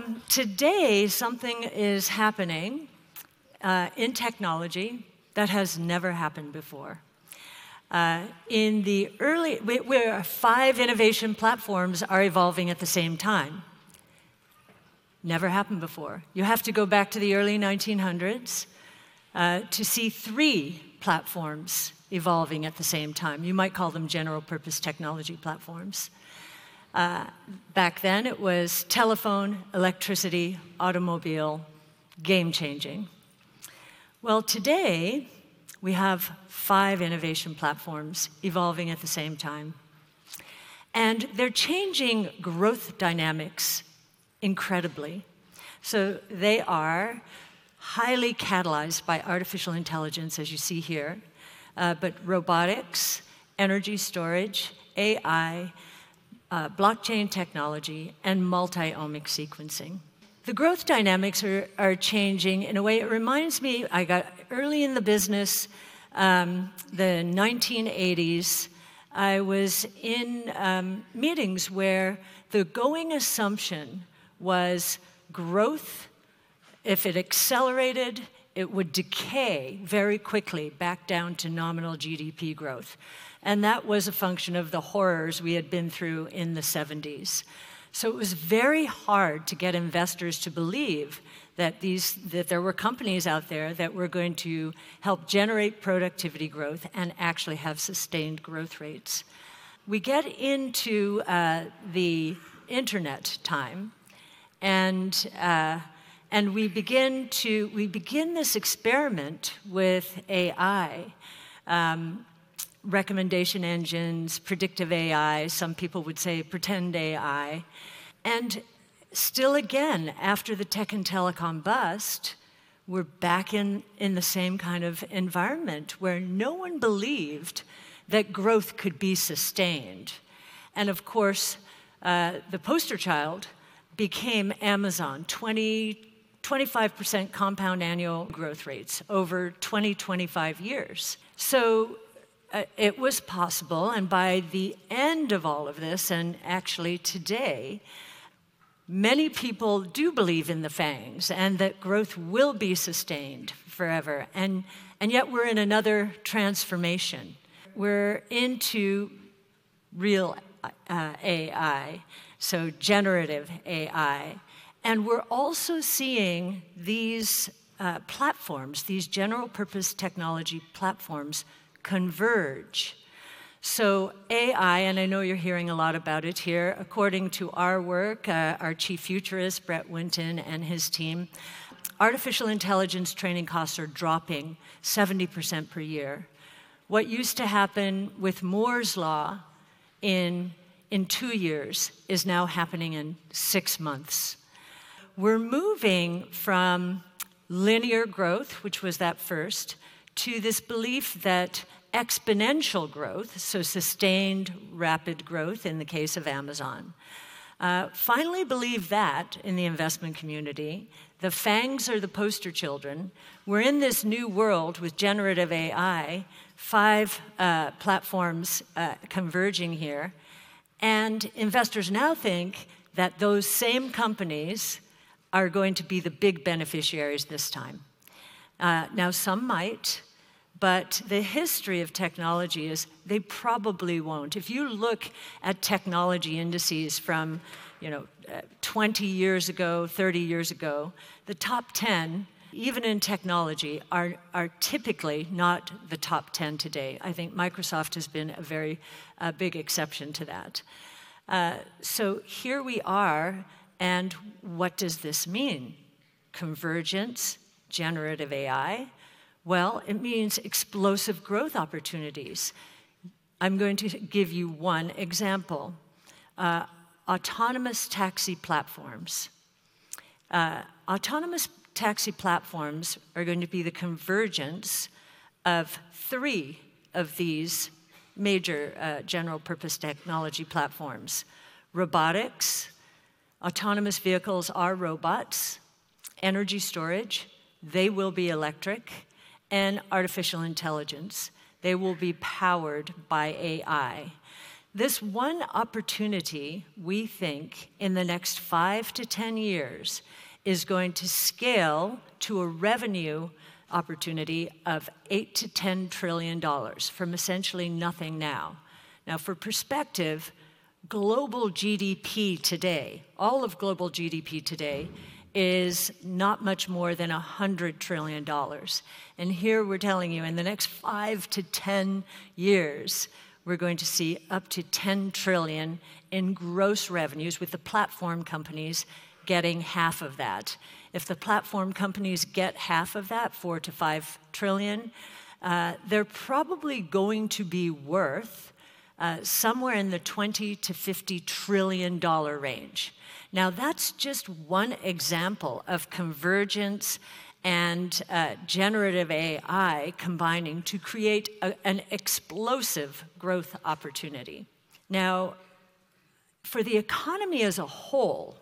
um, today, something is happening uh, in technology that has never happened before. Uh, in the early, where five innovation platforms are evolving at the same time. Never happened before. You have to go back to the early 1900s uh, to see three platforms evolving at the same time. You might call them general purpose technology platforms. Uh, back then, it was telephone, electricity, automobile, game changing. Well, today, we have five innovation platforms evolving at the same time. And they're changing growth dynamics incredibly. So they are highly catalyzed by artificial intelligence, as you see here, uh, but robotics, energy storage, AI, uh, blockchain technology, and multi omic sequencing. The growth dynamics are, are changing in a way, it reminds me, I got early in the business, um, the 1980s, I was in um, meetings where the going assumption was growth, if it accelerated, it would decay very quickly back down to nominal GDP growth. And that was a function of the horrors we had been through in the 70s. So it was very hard to get investors to believe that, these, that there were companies out there that were going to help generate productivity growth and actually have sustained growth rates. We get into uh, the internet time, and, uh, and we, begin to, we begin this experiment with AI. Um, recommendation engines, predictive AI, some people would say pretend AI. And still again, after the tech and telecom bust, we're back in, in the same kind of environment where no one believed that growth could be sustained. And of course, uh, the poster child became Amazon 20, 25% compound annual growth rates over 20, 25 years. So uh, it was possible, and by the end of all of this, and actually today, many people do believe in the FANGs and that growth will be sustained forever. And, and yet we're in another transformation. We're into real uh, AI, so generative AI. And we're also seeing these uh, platforms, these general purpose technology platforms, converge. So, AI, and I know you're hearing a lot about it here, according to our work, uh, our chief futurist, Brett Winton, and his team, artificial intelligence training costs are dropping 70% per year. What used to happen with Moore's Law in, in two years is now happening in six months. We're moving from linear growth, which was that first, to this belief that exponential growth, so sustained rapid growth in the case of Amazon, uh, finally believe that in the investment community. The FANGs are the poster children. We're in this new world with generative AI, five uh, platforms uh, converging here. And investors now think that those same companies are going to be the big beneficiaries this time. Uh, now, some might, but the history of technology is they probably won't. If you look at technology indices from, you know, uh, 20 years ago, 30 years ago, the top 10, even in technology, are, are typically not the top 10 today. I think Microsoft has been a very uh, big exception to that. Uh, so here we are, and what does this mean? Convergence, generative AI, well, it means explosive growth opportunities. I'm going to give you one example uh, autonomous taxi platforms. Uh, autonomous taxi platforms are going to be the convergence of three of these major uh, general purpose technology platforms robotics, autonomous vehicles are robots, energy storage, they will be electric, and artificial intelligence. They will be powered by AI. This one opportunity, we think, in the next five to 10 years is going to scale to a revenue opportunity of 8 to 10 trillion dollars from essentially nothing now. Now, for perspective, global GDP today, all of global GDP today, is not much more than $100 trillion. And here we're telling you in the next five to 10 years, we're going to see up to 10 trillion in gross revenues with the platform companies getting half of that. If the platform companies get half of that, four to five trillion, uh, they're probably going to be worth uh, somewhere in the 20 to 50 trillion dollar range. Now, that's just one example of convergence and uh, generative AI combining to create a, an explosive growth opportunity. Now, for the economy as a whole,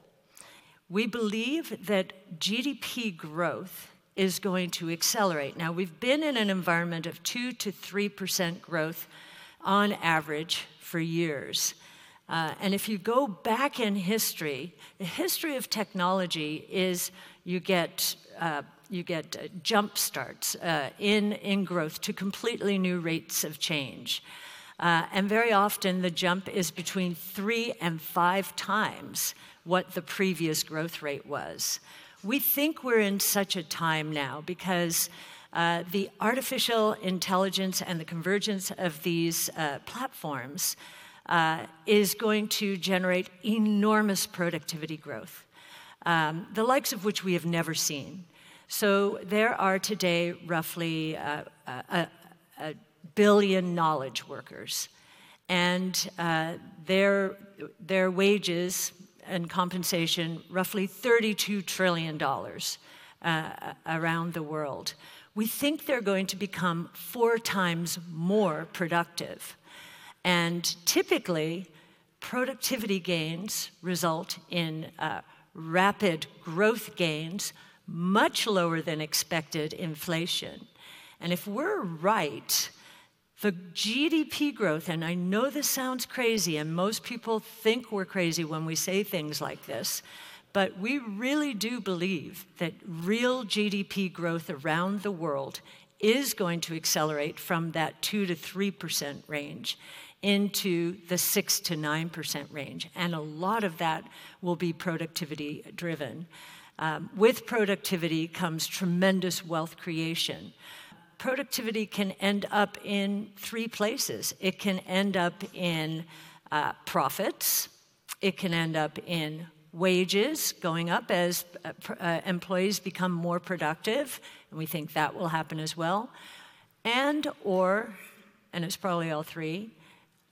we believe that GDP growth is going to accelerate. Now, we've been in an environment of 2 to 3% growth on average for years. Uh, and if you go back in history, the history of technology is you get uh, you get uh, jump starts uh, in, in growth to completely new rates of change. Uh, and very often the jump is between three and five times what the previous growth rate was. We think we're in such a time now because uh, the artificial intelligence and the convergence of these uh, platforms uh, is going to generate enormous productivity growth, um, the likes of which we have never seen. So there are today roughly uh, a, a, billion knowledge workers, and uh, their, their wages and compensation roughly $32 trillion around the world. We think they're going to become four times more productive. And typically, productivity gains result in uh, rapid growth gains much lower than expected inflation. And if we're right, the GDP growth, and I know this sounds crazy, and most people think we're crazy when we say things like this, but we really do believe that real GDP growth around the world is going to accelerate from that 2 to 3% range into the 6 to 9% range. And a lot of that will be productivity driven. Um, with productivity comes tremendous wealth creation. Productivity can end up in three places it can end up in uh, profits, it can end up in wages going up as uh, uh, employees become more productive, and we think that will happen as well, and or, and it's probably all three,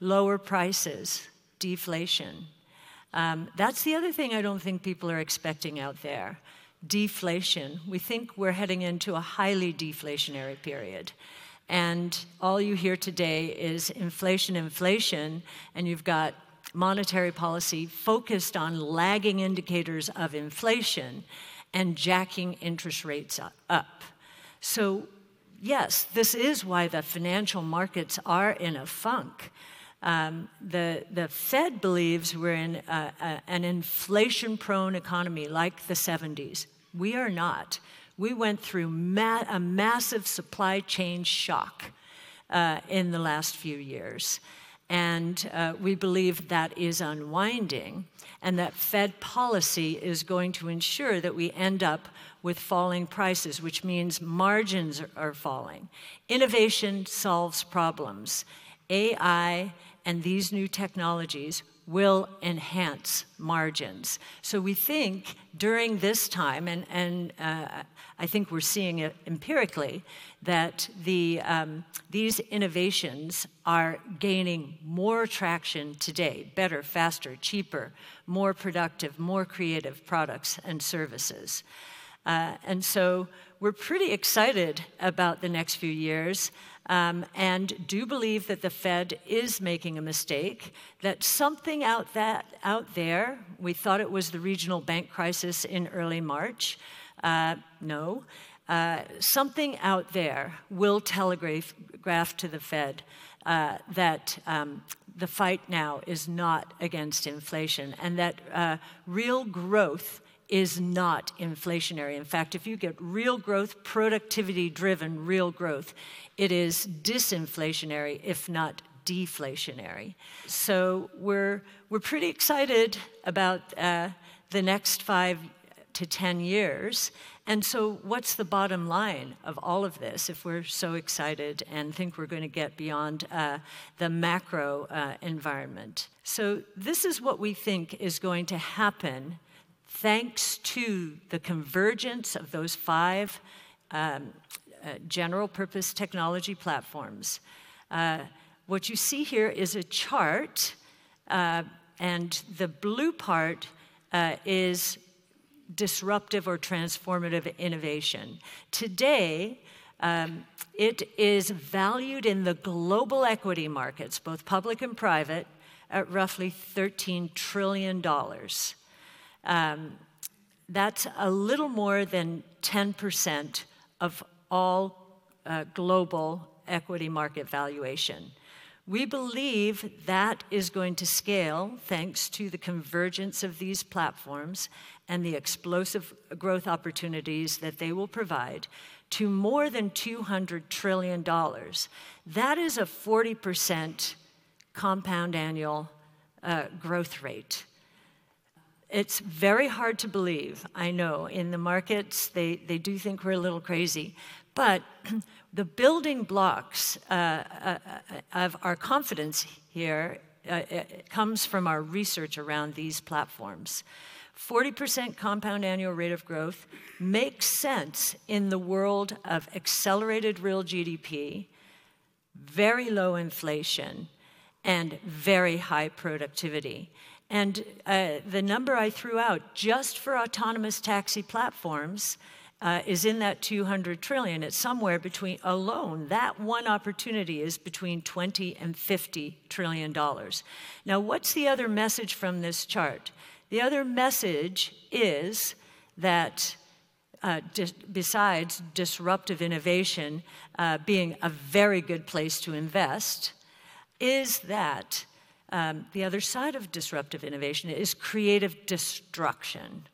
lower prices, deflation. Um, that's the other thing I don't think people are expecting out there deflation. We think we're heading into a highly deflationary period. And all you hear today is inflation, inflation, and you've got monetary policy focused on lagging indicators of inflation and jacking interest rates up. So, yes, this is why the financial markets are in a funk. Um, the, the Fed believes we're in a, a, an inflation prone economy like the 70s. We are not. We went through ma- a massive supply chain shock uh, in the last few years. And uh, we believe that is unwinding, and that Fed policy is going to ensure that we end up with falling prices, which means margins are falling. Innovation solves problems. AI and these new technologies will enhance margins. So we think during this time, and, and uh, I think we're seeing it empirically, that the, um, these innovations are gaining more traction today better, faster, cheaper, more productive, more creative products and services. Uh, and so we're pretty excited about the next few years um, and do believe that the Fed is making a mistake, that something out, that, out there, we thought it was the regional bank crisis in early March. Uh, no. Uh, something out there will telegraph to the Fed uh, that um, the fight now is not against inflation, and that uh, real growth is not inflationary. In fact, if you get real growth, productivity driven real growth, it is disinflationary, if not deflationary. So we're, we're pretty excited about uh, the next five to 10 years. And so, what's the bottom line of all of this if we're so excited and think we're going to get beyond uh, the macro uh, environment? So, this is what we think is going to happen thanks to the convergence of those five um, uh, general purpose technology platforms. Uh, what you see here is a chart, uh, and the blue part uh, is disruptive or transformative innovation. Today, um, it is valued in the global equity markets, both public and private, at roughly $13 trillion. Um, that's a little more than 10% of all uh, global equity market valuation. We believe that is going to scale thanks to the convergence of these platforms and the explosive growth opportunities that they will provide to more than $200 trillion. That is a 40% compound annual uh, growth rate. It's very hard to believe, I know. In the markets, they, they do think we're a little crazy. But the building blocks uh, uh, of our confidence here uh, comes from our research around these platforms. 40% compound annual rate of growth makes sense in the world of accelerated real GDP, very low inflation, and very high productivity. And uh, the number I threw out just for autonomous taxi platforms uh, is in that 200 trillion. It's somewhere between alone. That one opportunity is between 20 and 50 trillion dollars. Now, what's the other message from this chart? The other message is that uh, besides disruptive innovation uh, being a very good place to invest, is that um, the other side of disruptive innovation is creative destruction.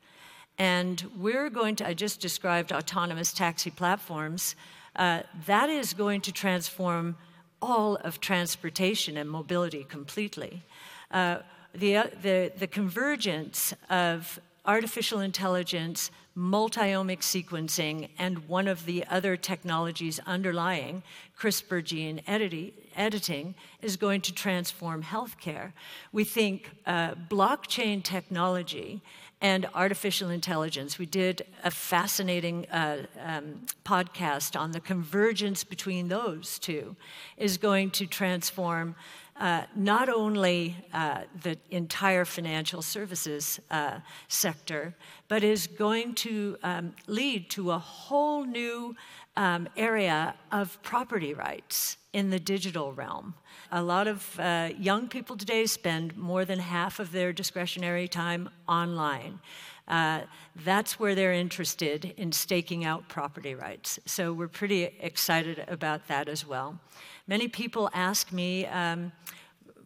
And we're going to, I just described autonomous taxi platforms. Uh, that is going to transform all of transportation and mobility completely. Uh, the, uh, the, the convergence of artificial intelligence, multiomic sequencing, and one of the other technologies underlying CRISPR gene editing is going to transform healthcare. We think uh, blockchain technology and artificial intelligence. We did a fascinating uh, um, podcast on the convergence between those two, is going to transform uh, not only uh, the entire financial services uh, sector, but is going to um, lead to a whole new um, area of property rights in the digital realm. A lot of uh, young people today spend more than half of their discretionary time online. Uh, that's where they're interested in staking out property rights. So we're pretty excited about that as well. Many people ask me, um,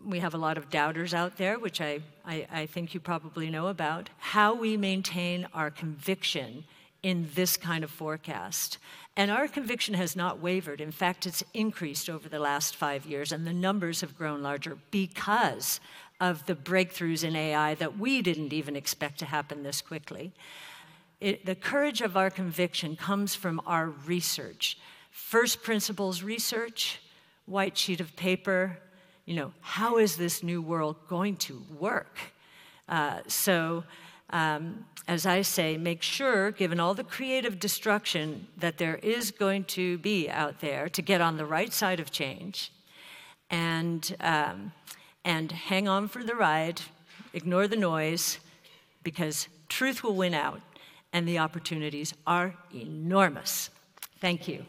we have a lot of doubters out there, which I, I, I think you probably know about, how we maintain our conviction in this kind of forecast. And our conviction has not wavered. In fact, it's increased over the last five years, and the numbers have grown larger because of the breakthroughs in AI that we didn't even expect to happen this quickly. It, the courage of our conviction comes from our research. First principles research, white sheet of paper, you know, how is this new world going to work? Uh, so um, as I say, make sure, given all the creative destruction that there is going to be out there, to get on the right side of change and, um, and hang on for the ride, ignore the noise, because truth will win out and the opportunities are enormous. Thank you.